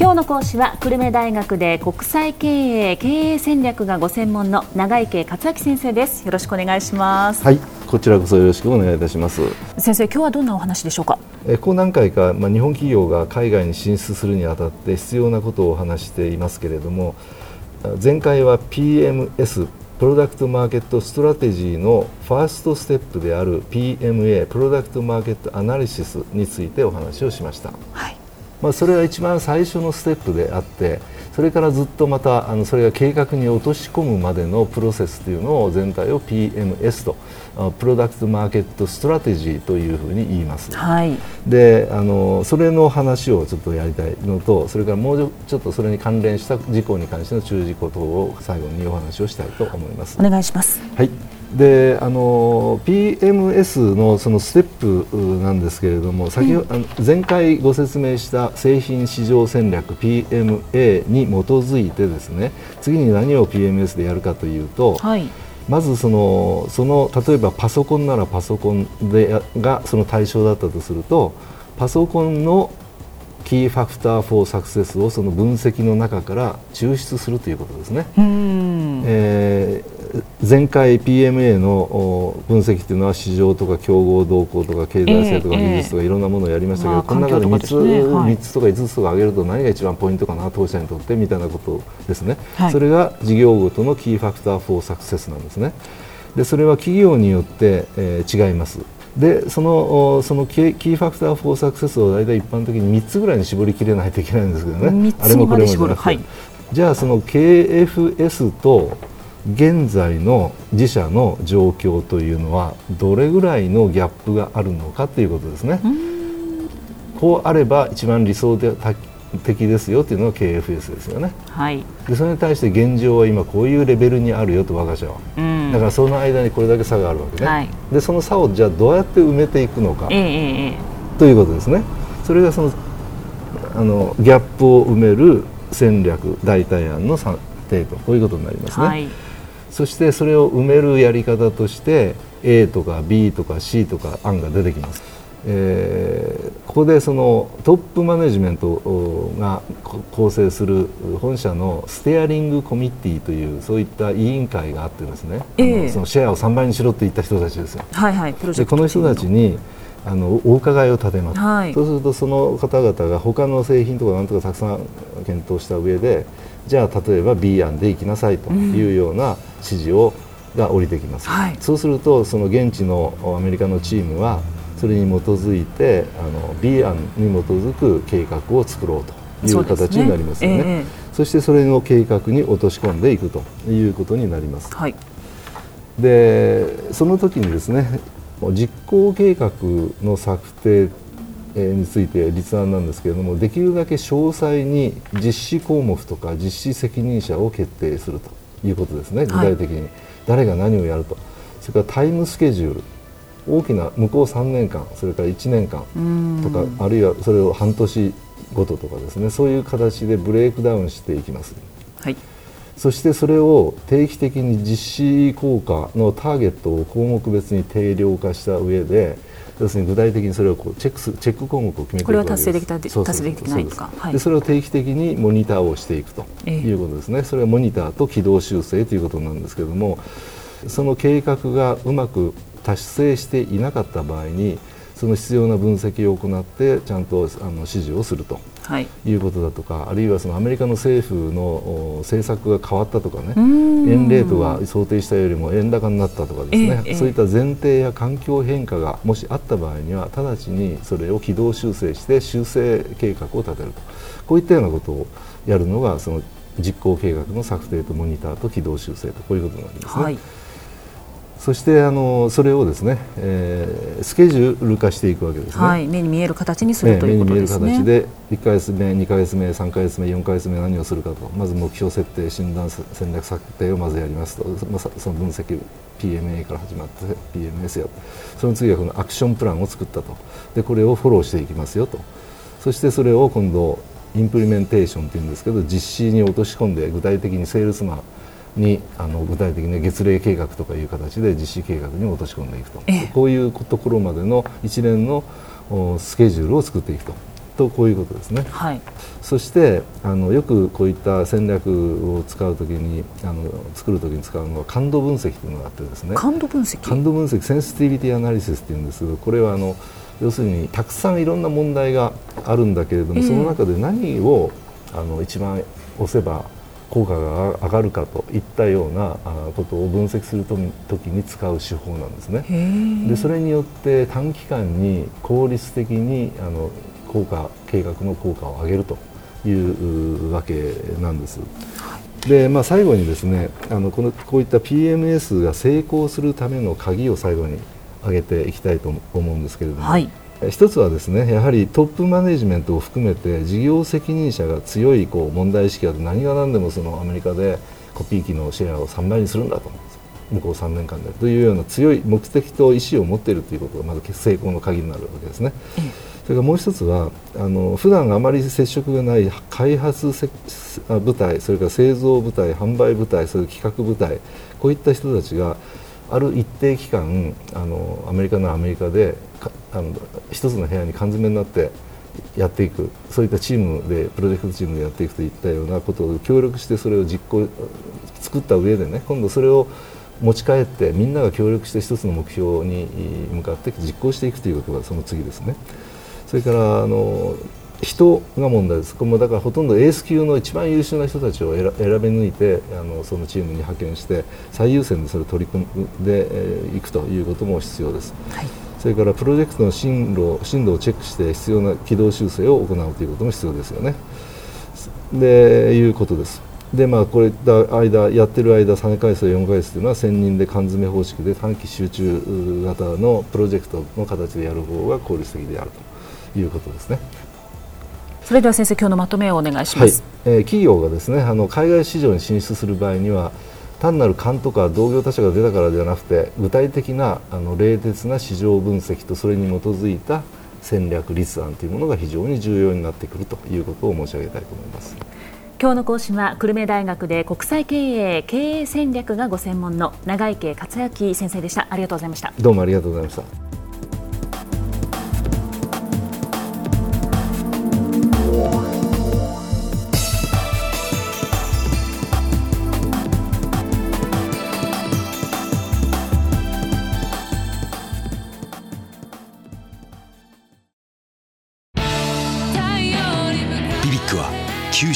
今日の講師は久留米大学で国際経営経営戦略がご専門の永池克明先生です。よろしくお願いします。はいこちらこそよろしくお願いいたします。先生今日はどんなお話でしょうか？えこう何回か、まあ、日本企業が海外に進出するにあたって必要なことを話していますけれども前回は PMS プロダクトマーケットストラテジーのファーストステップである PMA プロダクトマーケットアナリシスについてお話をしました、はいまあ、それは一番最初のステップであってそれからずっとまたあのそれが計画に落とし込むまでのプロセスというのを全体を PMS とプロダクトマーケットストラテジーというふうに言います、はい、であのそれの話をちょっとやりたいのとそれからもうちょっとそれに関連した事項に関しての注意事項等を最後にお話をしたいと思います。お願いします。はいであの PMS のそのステップなんですけれども先ほ、うん、前回ご説明した製品市場戦略 PMA に基づいてですね次に何を PMS でやるかというと、はい、まずそのその例えばパソコンならパソコンでがその対象だったとするとパソコンのキーファクターフォーサクセスをその分析の中から抽出するということですね。えー、前回 PMA の分析というのは市場とか競合動向とか経済性とか技術とかいろんなものをやりましたけど、えー、この中で3つ,、3つとか5つとか上げると何が一番ポイントかな当社にとってみたいなことですね、はい、それが事業ごとのキーファクターフォーサクセスなんですね。でそれは企業によって、えー、違います。でそのそのキーファクター・フォー・サクセスを大体一般的に3つぐらいに絞りきれないといけないんですけどね。あれもこれもじゃなくて、はい、じゃあその KFS と現在の自社の状況というのはどれぐらいのギャップがあるのかということですね。こうあれば一番理想的ですよというのが KFS ですよね。はい、でそれに対して現状は今こういうレベルにあるよと我が社は。うん。だからその間にこれだけ差があるわけね、はい、でその差をじゃあどうやって埋めていくのか、えー、ということですね。それがそのあのギャップを埋める戦略代替案の算定とこういうことになりますね、はい、そしてそれを埋めるやり方として A とか B とか C とか案が出てきます。えー、ここでそのトップマネジメントが構成する本社のステアリングコミッティというそういった委員会があってですね、えー、そのシェアを3倍にしろって言った人たちですよ。はいはい、でこの人たちにあのお伺いを立てます、はい、そうするとその方々が他の製品とかなんとかたくさん検討した上でじゃあ例えば B 案で行きなさいというような指示を、が降りてきます、はい、そうするとその現地のアメリカのチームはそれに基づいてあの B 案に基づく計画を作ろうという形になりますよね。そ、ねえ。ー、そしてそれの計画に落とし込んでいくということになります。はい、でその時にですね実行計画の策定について立案なんですけれどもできるだけ詳細に実施項目とか実施責任者を決定するということですね具体的に、はい、誰が何をやると。それからタイムスケジュール。大きな向こう3年間それから1年間とかあるいはそれを半年ごととかですね。そういう形でブレイクダウンしていきます、はい、そしてそれを定期的に実施効果のターゲットを項目別に定量化した上で要するに具体的にそれをこうチェックすチェック項目を決めていくこれは達成できた達成できないとか、はい、でそれを定期的にモニターをしていくということですね、えー、それはモニターと軌道修正ということなんですけれどもその計画がうまく達成していなかった場合にその必要な分析を行ってちゃんとあの指示をすると、はい、いうことだとかあるいはそのアメリカの政府の政策が変わったとかね。円レートが想定したよりも円高になったとかですね、えー、そういった前提や環境変化がもしあった場合には直ちにそれを軌道修正して修正計画を立てると。こういったようなことをやるのがその実行計画の策定とモニターと軌道修正とこういうことになりますね。はいそしてあのそれをですね、えー、スケジュール化していくわけですね、はい、目に見える形にする、ね、ということですね。目に見える形で1か月目、2か月目、3か月目、4か月目何をするかと。まず目標設定、診断戦略策定をまずやりますと、まあ、その分析 PMA から始まって PMS やその次はこのアクションプランを作ったと。でこれをフォローしていきますよと。そしてそれを今度インプリメンテーションというんですけど実施に落とし込んで具体的にセールスマンにあの具体的に月例計画とかいう形で実施計画に落とし込んでいくと、こういうところまでの一連のスケジュールを作っていくと。とこういうことですね。はい、そしてあのよくこういった戦略を使うときにあの作るときに使うのは感度分析というのがあってですね。感度分析？感度分析 sensitivity analysis っていうんですけどこれはあの要するにたくさんいろんな問題があるんだけれども、その中で何をあの一番押せば効果が上がるかといったようなことを分析するときに使う手法なんですね。でそれによって短期間に効率的にあの効果計画の効果を上げるというわけなんです。でまあ、最後にですねあのこのこういった PMS が成功するための鍵を最後に挙げていきたいと思うんですけれども、はい、一つはですねやはりトップマネジメントを含めて事業責任者が強いこう問題意識があって何が何でもそのアメリカでコピー機のシェアを3倍にするんだと向こう3年間で。というような強い目的と意思を持っているということがまず成功の鍵になるわけですね。それからもう一つはあの普段あまり接触がない開発部隊それから製造部隊販売部隊それから企画部隊こういった人たちがある一定期間あのアメリカのアメリカであの一つの部屋に缶詰になってやっていくそういったチームでプロジェクトチームでやっていくといったようなことを協力してそれを実行作った上でね今度それを持ち帰ってみんなが協力して一つの目標に向かって実行していくということがその次ですね。それからあの人が問題です、これもだからほとんどエース級の一番優秀な人たちを選び抜いてあのそのチームに派遣して最優先でそれを取り組んでい、えー、くということも必要です、はい、それからプロジェクトの進路進路をチェックして必要な軌道修正を行うということも必要ですよね。でいうことです。でまあ、こういった間やってる間3回数4回数というのは専任で缶詰方式で短期集中型のプロジェクトの形でやる方が効率的であるということですね。それでは先生今日のまとめをお願いします、はい、えー、企業がですねあの海外市場に進出する場合には単なる勘とか同業他社が出たからではなくて具体的なあの冷徹な市場分析とそれに基づいた戦略立案というものが非常に重要になってくるということを申し上げたいと思います。今日の講師は久留米大学で国際経営経営戦略がご専門の長池克明先生でした。ありがとうございました。どうもありがとうございました